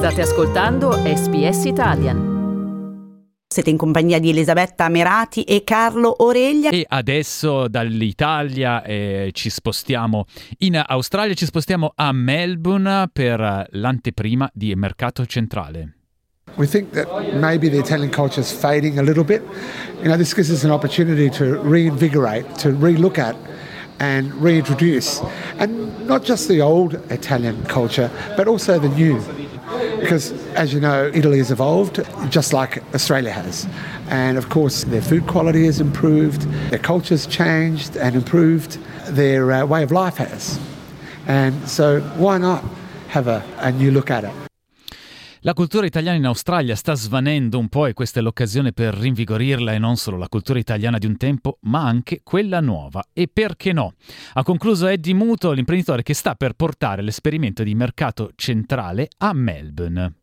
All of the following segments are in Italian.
State ascoltando SBS Italian. Siete in compagnia di Elisabetta Merati e Carlo Oreglia. E adesso dall'Italia eh, ci spostiamo in Australia, ci spostiamo a Melbourne per l'anteprima di Mercato Centrale. We think that maybe the Italian culture is fading a little bit. You know, this gives us an opportunity to reinvigorate, to relook at and reintroduce, and not just the old Italian culture, but also the new. Because, as you know, Italy has evolved just like Australia has. And of course, their food quality has improved, their culture's changed and improved, their uh, way of life has. And so, why not have a, a new look at it? La cultura italiana in Australia sta svanendo un po' e questa è l'occasione per rinvigorirla e non solo la cultura italiana di un tempo, ma anche quella nuova. E perché no? Ha concluso Eddie Muto, l'imprenditore che sta per portare l'esperimento di mercato centrale a Melbourne.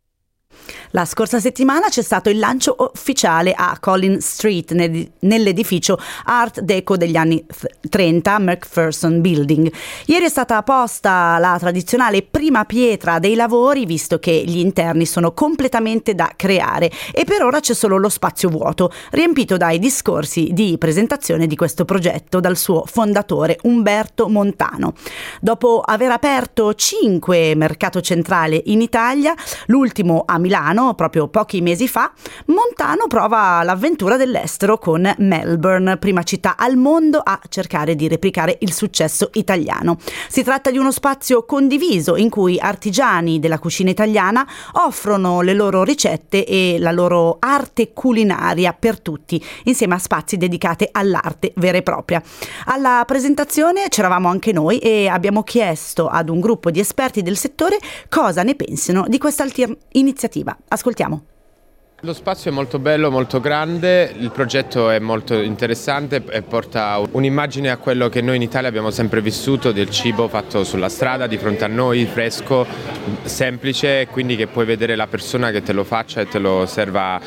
La scorsa settimana c'è stato il lancio ufficiale a Collins Street nell'edificio Art Deco degli anni 30 McPherson Building. Ieri è stata posta la tradizionale prima pietra dei lavori visto che gli interni sono completamente da creare e per ora c'è solo lo spazio vuoto riempito dai discorsi di presentazione di questo progetto dal suo fondatore Umberto Montano. Dopo aver aperto cinque mercato centrale in Italia, l'ultimo a Milano proprio pochi mesi fa, Montano prova l'avventura dell'estero con Melbourne, prima città al mondo a cercare di replicare il successo italiano. Si tratta di uno spazio condiviso in cui artigiani della cucina italiana offrono le loro ricette e la loro arte culinaria per tutti, insieme a spazi dedicati all'arte vera e propria. Alla presentazione c'eravamo anche noi e abbiamo chiesto ad un gruppo di esperti del settore cosa ne pensino di questa iniziativa iniziativa. Ascoltiamo. Lo spazio è molto bello, molto grande, il progetto è molto interessante e porta un'immagine a quello che noi in Italia abbiamo sempre vissuto del cibo fatto sulla strada, di fronte a noi, fresco, semplice, quindi che puoi vedere la persona che te lo faccia e te lo serva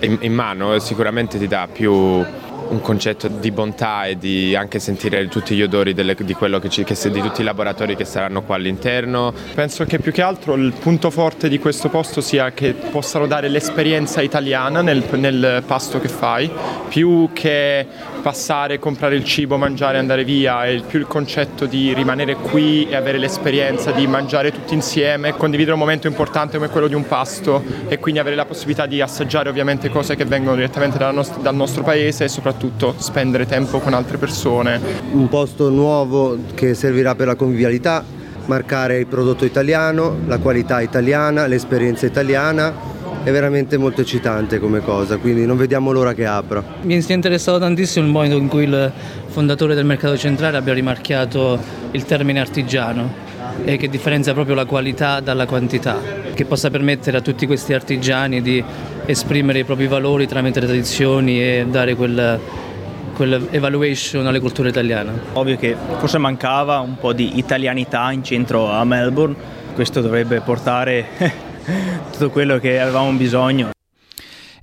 in, in mano, sicuramente ti dà più un concetto di bontà e di anche sentire tutti gli odori delle, di, ci, che, di tutti i laboratori che saranno qua all'interno. Penso che più che altro il punto forte di questo posto sia che possano dare l'esperienza italiana nel, nel pasto che fai, più che passare, comprare il cibo, mangiare andare via, è più il concetto di rimanere qui e avere l'esperienza di mangiare tutti insieme, condividere un momento importante come quello di un pasto e quindi avere la possibilità di assaggiare ovviamente cose che vengono direttamente dal nostro, dal nostro paese e soprattutto spendere tempo con altre persone. Un posto nuovo che servirà per la convivialità, marcare il prodotto italiano, la qualità italiana, l'esperienza italiana è veramente molto eccitante come cosa, quindi non vediamo l'ora che apra. Mi è interessato tantissimo il modo in cui il fondatore del mercato centrale abbia rimarchiato il termine artigiano e che differenzia proprio la qualità dalla quantità, che possa permettere a tutti questi artigiani di esprimere i propri valori tramite le tradizioni e dare quel, quell'evaluation alle culture italiane. Ovvio che forse mancava un po' di italianità in centro a Melbourne, questo dovrebbe portare tutto quello che avevamo bisogno.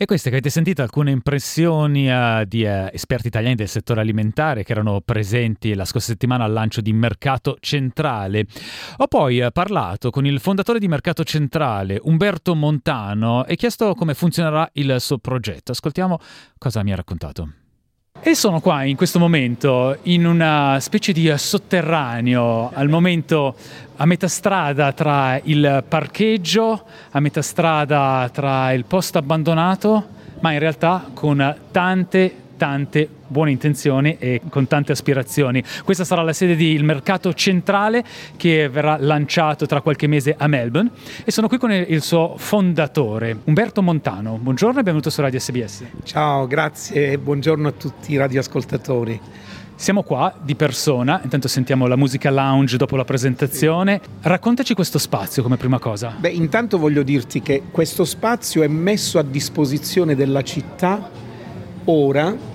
E queste che avete sentito alcune impressioni uh, di uh, esperti italiani del settore alimentare che erano presenti la scorsa settimana al lancio di Mercato Centrale. Ho poi uh, parlato con il fondatore di Mercato Centrale, Umberto Montano, e chiesto come funzionerà il suo progetto. Ascoltiamo cosa mi ha raccontato. E sono qua in questo momento in una specie di sotterraneo, al momento a metà strada tra il parcheggio, a metà strada tra il posto abbandonato, ma in realtà con tante tante buone intenzioni e con tante aspirazioni. Questa sarà la sede del mercato centrale che verrà lanciato tra qualche mese a Melbourne e sono qui con il suo fondatore, Umberto Montano. Buongiorno e benvenuto su Radio SBS. Ciao, grazie e buongiorno a tutti i radioascoltatori. Siamo qua di persona, intanto sentiamo la musica lounge dopo la presentazione. Raccontaci questo spazio come prima cosa. Beh, intanto voglio dirti che questo spazio è messo a disposizione della città ora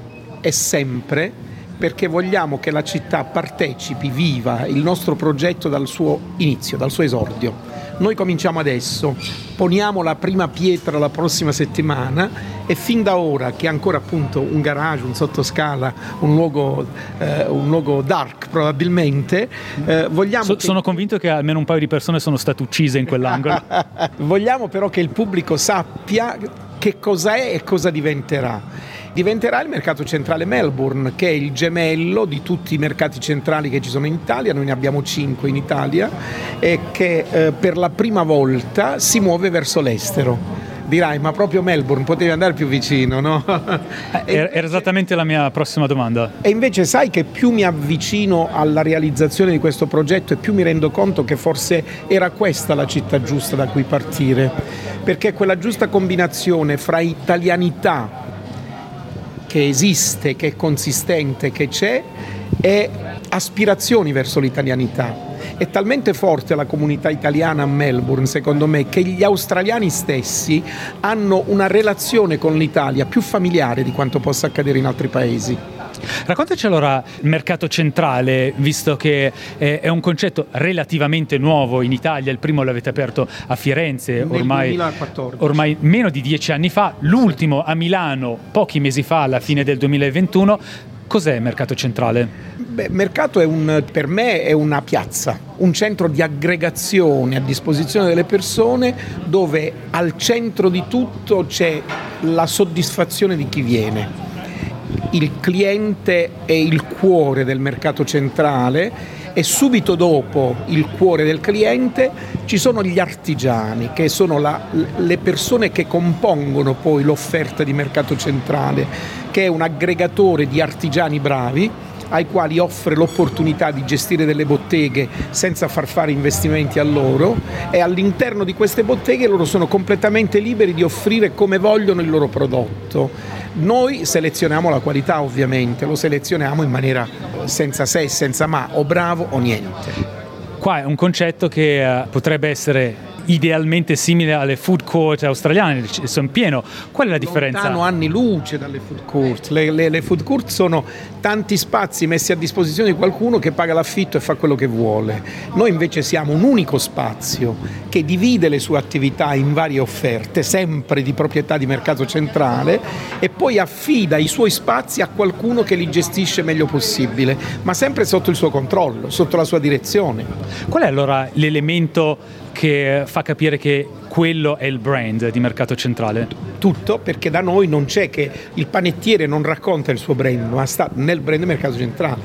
e sempre perché vogliamo che la città partecipi, viva il nostro progetto dal suo inizio, dal suo esordio. Noi cominciamo adesso, poniamo la prima pietra la prossima settimana e fin da ora che è ancora appunto un garage, un sottoscala, un luogo, eh, un luogo dark probabilmente, eh, vogliamo... So, che... Sono convinto che almeno un paio di persone sono state uccise in quell'angolo. vogliamo però che il pubblico sappia che cos'è e cosa diventerà diventerà il mercato centrale Melbourne, che è il gemello di tutti i mercati centrali che ci sono in Italia, noi ne abbiamo cinque in Italia, e che eh, per la prima volta si muove verso l'estero. Dirai ma proprio Melbourne potevi andare più vicino no? era esattamente la mia prossima domanda. E invece sai che più mi avvicino alla realizzazione di questo progetto e più mi rendo conto che forse era questa la città giusta da cui partire. Perché quella giusta combinazione fra italianità che esiste, che è consistente, che c'è, e aspirazioni verso l'italianità. È talmente forte la comunità italiana a Melbourne, secondo me, che gli australiani stessi hanno una relazione con l'Italia più familiare di quanto possa accadere in altri paesi. Raccontaci allora il mercato centrale, visto che è un concetto relativamente nuovo in Italia, il primo l'avete aperto a Firenze ormai, ormai, meno di dieci anni fa, l'ultimo a Milano pochi mesi fa, alla fine del 2021. Cos'è il mercato centrale? Beh, mercato un, per me è una piazza, un centro di aggregazione a disposizione delle persone dove al centro di tutto c'è la soddisfazione di chi viene il cliente è il cuore del mercato centrale e subito dopo il cuore del cliente ci sono gli artigiani, che sono la, le persone che compongono poi l'offerta di mercato centrale, che è un aggregatore di artigiani bravi ai quali offre l'opportunità di gestire delle botteghe senza far fare investimenti a loro e all'interno di queste botteghe loro sono completamente liberi di offrire come vogliono il loro prodotto. Noi selezioniamo la qualità ovviamente, lo selezioniamo in maniera senza se e senza ma, o bravo o niente. Qua è un concetto che uh, potrebbe essere idealmente simile alle food court australiane, sono pieno. Qual è la differenza? Lontano anni luce dalle food court. Le, le, le, food court sono tanti spazi messi a disposizione di qualcuno che paga l'affitto e fa quello che vuole. Noi invece siamo un unico spazio che divide le sue attività in varie offerte, sempre di proprietà di mercato centrale, e poi affida i suoi spazi a qualcuno che li gestisce meglio possibile, ma sempre sotto il suo controllo, sotto la sua direzione. Qual è allora l'elemento che fa capire che quello è il brand di mercato centrale? Tutto perché da noi non c'è che il panettiere non racconta il suo brand, ma sta nel brand mercato centrale.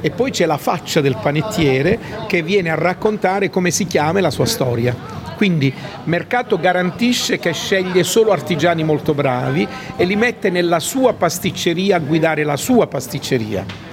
E poi c'è la faccia del panettiere che viene a raccontare come si chiama e la sua storia. Quindi Mercato garantisce che sceglie solo artigiani molto bravi e li mette nella sua pasticceria a guidare la sua pasticceria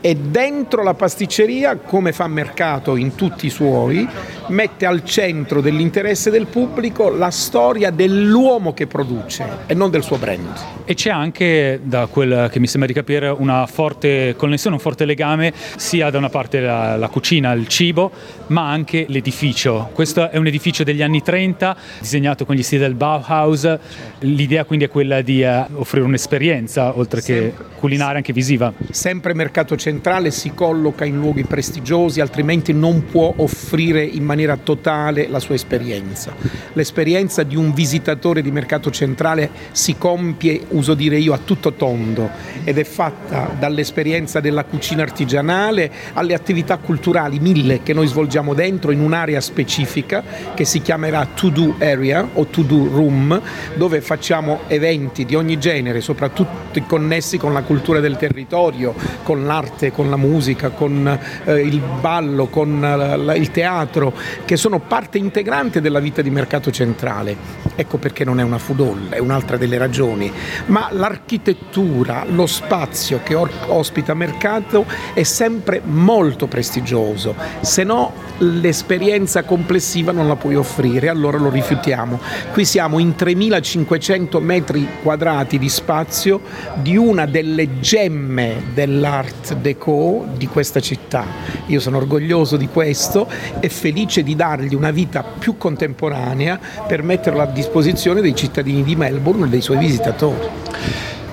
e dentro la pasticceria, come fa mercato in tutti i suoi, mette al centro dell'interesse del pubblico la storia dell'uomo che produce e non del suo brand. E c'è anche, da quel che mi sembra di capire, una forte connessione, un forte legame sia da una parte la, la cucina, il cibo, ma anche l'edificio. Questo è un edificio degli anni 30, disegnato con gli stili del Bauhaus. L'idea quindi è quella di uh, offrire un'esperienza, oltre sempre, che culinaria, anche visiva. Sempre mercato centrale si colloca in luoghi prestigiosi, altrimenti non può offrire in maniera totale la sua esperienza. L'esperienza di un visitatore di mercato centrale si compie, uso dire io, a tutto tondo ed è fatta dall'esperienza della cucina artigianale alle attività culturali, mille che noi svolgiamo dentro in un'area specifica che si chiamerà To Do Area o To Do Room, dove facciamo eventi di ogni genere, soprattutto connessi con la cultura del territorio, con l'arte l'arte, con la musica, con eh, il ballo, con eh, il teatro, che sono parte integrante della vita di mercato centrale. Ecco perché non è una hall, è un'altra delle ragioni. Ma l'architettura, lo spazio che ospita mercato è sempre molto prestigioso, se no l'esperienza complessiva non la puoi offrire, allora lo rifiutiamo. Qui siamo in 3500 metri quadrati di spazio di una delle gemme dell'art Deco di questa città. Io sono orgoglioso di questo e felice di dargli una vita più contemporanea per metterlo a disposizione dei cittadini di Melbourne e dei suoi visitatori.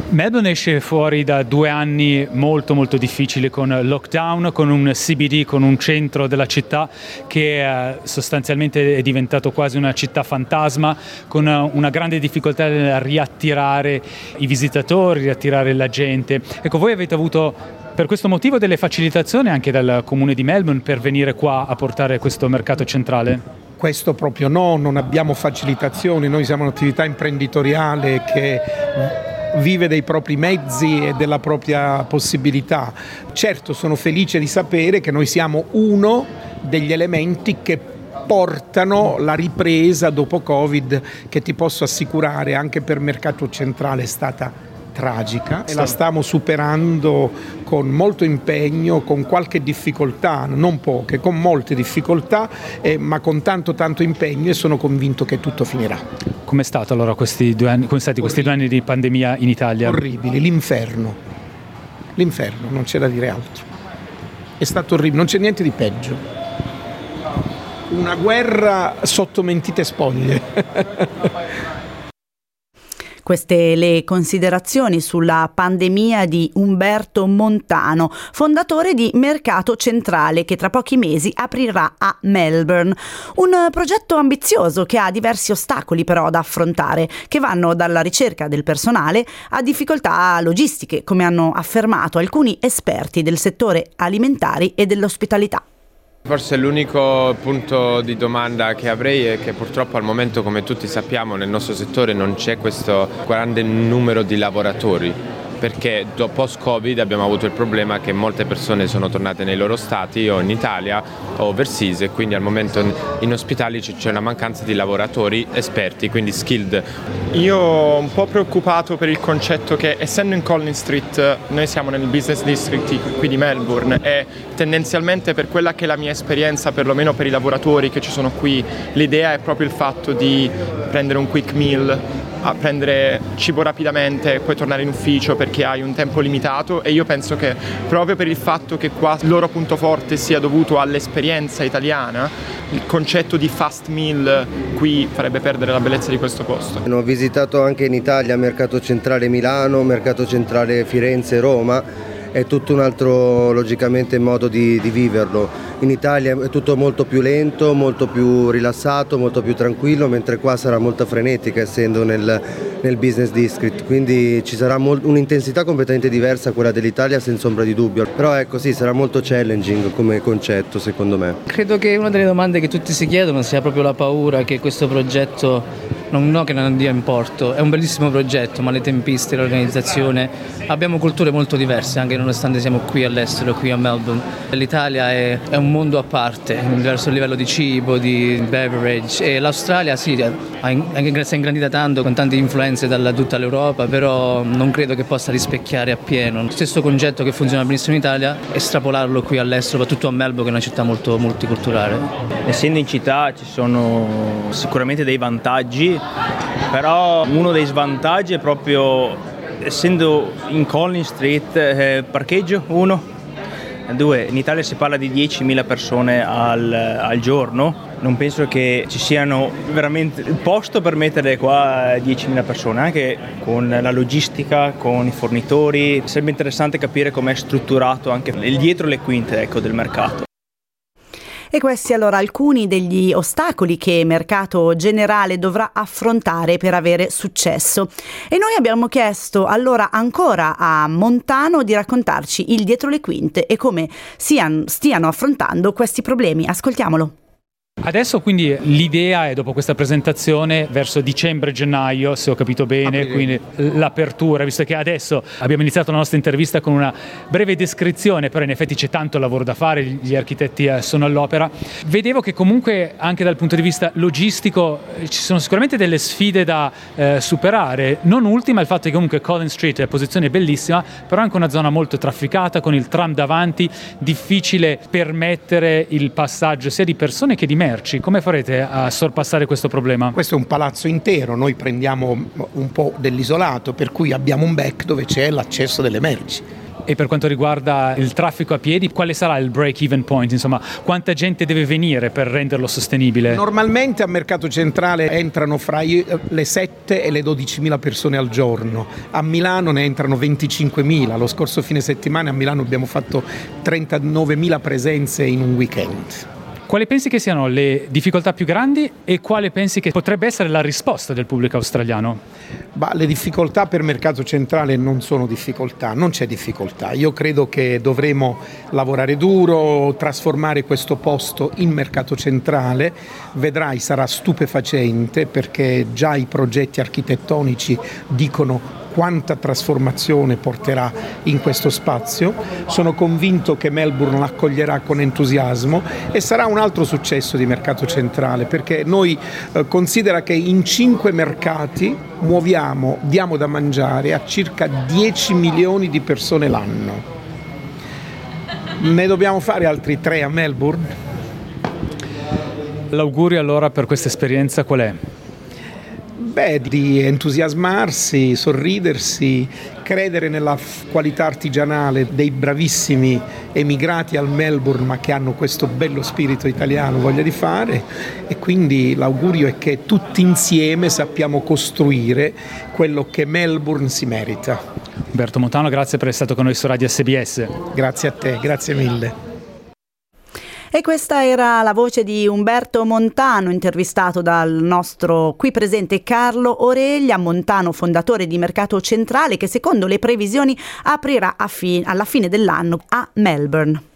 Melbourne esce fuori da due anni molto molto difficili con lockdown, con un CBD, con un centro della città che eh, sostanzialmente è diventato quasi una città fantasma, con una grande difficoltà nel riattirare i visitatori, riattirare la gente. Ecco, voi avete avuto per questo motivo delle facilitazioni anche dal comune di Melbourne per venire qua a portare questo mercato centrale? Questo proprio no, non abbiamo facilitazioni, noi siamo un'attività imprenditoriale che vive dei propri mezzi e della propria possibilità. Certo sono felice di sapere che noi siamo uno degli elementi che portano la ripresa dopo Covid che ti posso assicurare anche per mercato centrale è stata tragica e la stiamo superando con molto impegno, con qualche difficoltà, non poche, con molte difficoltà, eh, ma con tanto tanto impegno e sono convinto che tutto finirà. Com'è stato allora questi due anni, come stati questi due anni di pandemia in Italia? Orribili, l'inferno. L'inferno, non c'è da dire altro. È stato orribile, non c'è niente di peggio. Una guerra sotto mentite spoglie. Queste le considerazioni sulla pandemia di Umberto Montano, fondatore di Mercato Centrale che tra pochi mesi aprirà a Melbourne. Un progetto ambizioso che ha diversi ostacoli però da affrontare, che vanno dalla ricerca del personale a difficoltà logistiche, come hanno affermato alcuni esperti del settore alimentari e dell'ospitalità. Forse l'unico punto di domanda che avrei è che purtroppo al momento, come tutti sappiamo, nel nostro settore non c'è questo grande numero di lavoratori perché post Covid abbiamo avuto il problema che molte persone sono tornate nei loro stati o in Italia o overseas e quindi al momento in ospitali c'è una mancanza di lavoratori esperti, quindi skilled. Io un po' preoccupato per il concetto che essendo in Collins Street noi siamo nel business district qui di Melbourne e tendenzialmente per quella che è la mia esperienza, perlomeno per i lavoratori che ci sono qui, l'idea è proprio il fatto di prendere un quick meal a prendere cibo rapidamente e poi tornare in ufficio perché hai un tempo limitato e io penso che proprio per il fatto che qua il loro punto forte sia dovuto all'esperienza italiana, il concetto di fast meal qui farebbe perdere la bellezza di questo posto. Ho visitato anche in Italia Mercato Centrale Milano, Mercato Centrale Firenze, Roma, è tutto un altro logicamente modo di, di viverlo. In Italia è tutto molto più lento, molto più rilassato, molto più tranquillo, mentre qua sarà molto frenetica essendo nel, nel business district, quindi ci sarà molt- un'intensità completamente diversa a quella dell'Italia senza ombra di dubbio, però ecco sì, sarà molto challenging come concetto secondo me. Credo che una delle domande che tutti si chiedono sia proprio la paura che questo progetto non, no che non andia in porto, è un bellissimo progetto, ma le tempistiche, l'organizzazione, abbiamo culture molto diverse, anche nonostante siamo qui all'estero, qui a Melbourne. L'Italia è, è un mondo a parte, verso il livello di cibo, di beverage e l'Australia sì, si è ingrandita tanto con tante influenze da tutta l'Europa, però non credo che possa rispecchiare appieno. Lo stesso concetto che funziona benissimo in Italia, estrapolarlo qui all'estero, soprattutto a Melbourne che è una città molto multiculturale. Essendo in città ci sono sicuramente dei vantaggi, però uno dei svantaggi è proprio essendo in Collins Street, eh, parcheggio uno, Due, in Italia si parla di 10.000 persone al, al giorno, non penso che ci siano veramente il posto per mettere qua 10.000 persone, anche con la logistica, con i fornitori. Sarebbe interessante capire com'è strutturato anche il dietro le quinte ecco, del mercato. E questi allora alcuni degli ostacoli che Mercato Generale dovrà affrontare per avere successo. E noi abbiamo chiesto allora ancora a Montano di raccontarci il dietro le quinte e come stiano affrontando questi problemi. Ascoltiamolo. Adesso quindi l'idea è dopo questa presentazione verso dicembre-gennaio, se ho capito bene, ah, quindi l'apertura, visto che adesso abbiamo iniziato la nostra intervista con una breve descrizione, però in effetti c'è tanto lavoro da fare, gli architetti eh, sono all'opera. Vedevo che comunque anche dal punto di vista logistico eh, ci sono sicuramente delle sfide da eh, superare, non ultima il fatto che comunque Collins Street è posizione bellissima, però anche una zona molto trafficata con il tram davanti, difficile permettere il passaggio sia di persone che di merci merci, come farete a sorpassare questo problema? Questo è un palazzo intero, noi prendiamo un po' dell'isolato, per cui abbiamo un back dove c'è l'accesso delle merci E per quanto riguarda il traffico a piedi, quale sarà il break-even point? Insomma, quanta gente deve venire per renderlo sostenibile? Normalmente a Mercato Centrale entrano fra le 7 e le 12 mila persone al giorno, a Milano ne entrano 25 mila, lo scorso fine settimana a Milano abbiamo fatto 39 mila presenze in un weekend. Quali pensi che siano le difficoltà più grandi e quale pensi che potrebbe essere la risposta del pubblico australiano? Bah, le difficoltà per mercato centrale non sono difficoltà, non c'è difficoltà. Io credo che dovremo lavorare duro, trasformare questo posto in mercato centrale. Vedrai, sarà stupefacente perché già i progetti architettonici dicono quanta trasformazione porterà in questo spazio. Sono convinto che Melbourne l'accoglierà con entusiasmo e sarà un altro successo di mercato centrale perché noi eh, considera che in cinque mercati muoviamo, diamo da mangiare a circa 10 milioni di persone l'anno. Ne dobbiamo fare altri tre a Melbourne? L'augurio allora per questa esperienza qual è? Beh, di entusiasmarsi, sorridersi, credere nella qualità artigianale dei bravissimi emigrati al Melbourne ma che hanno questo bello spirito italiano, voglia di fare e quindi l'augurio è che tutti insieme sappiamo costruire quello che Melbourne si merita. Umberto Montano, grazie per essere stato con noi su Radio SBS. Grazie a te, grazie mille. E questa era la voce di Umberto Montano, intervistato dal nostro qui presente Carlo Oreglia, Montano fondatore di Mercato Centrale, che secondo le previsioni aprirà fi- alla fine dell'anno a Melbourne.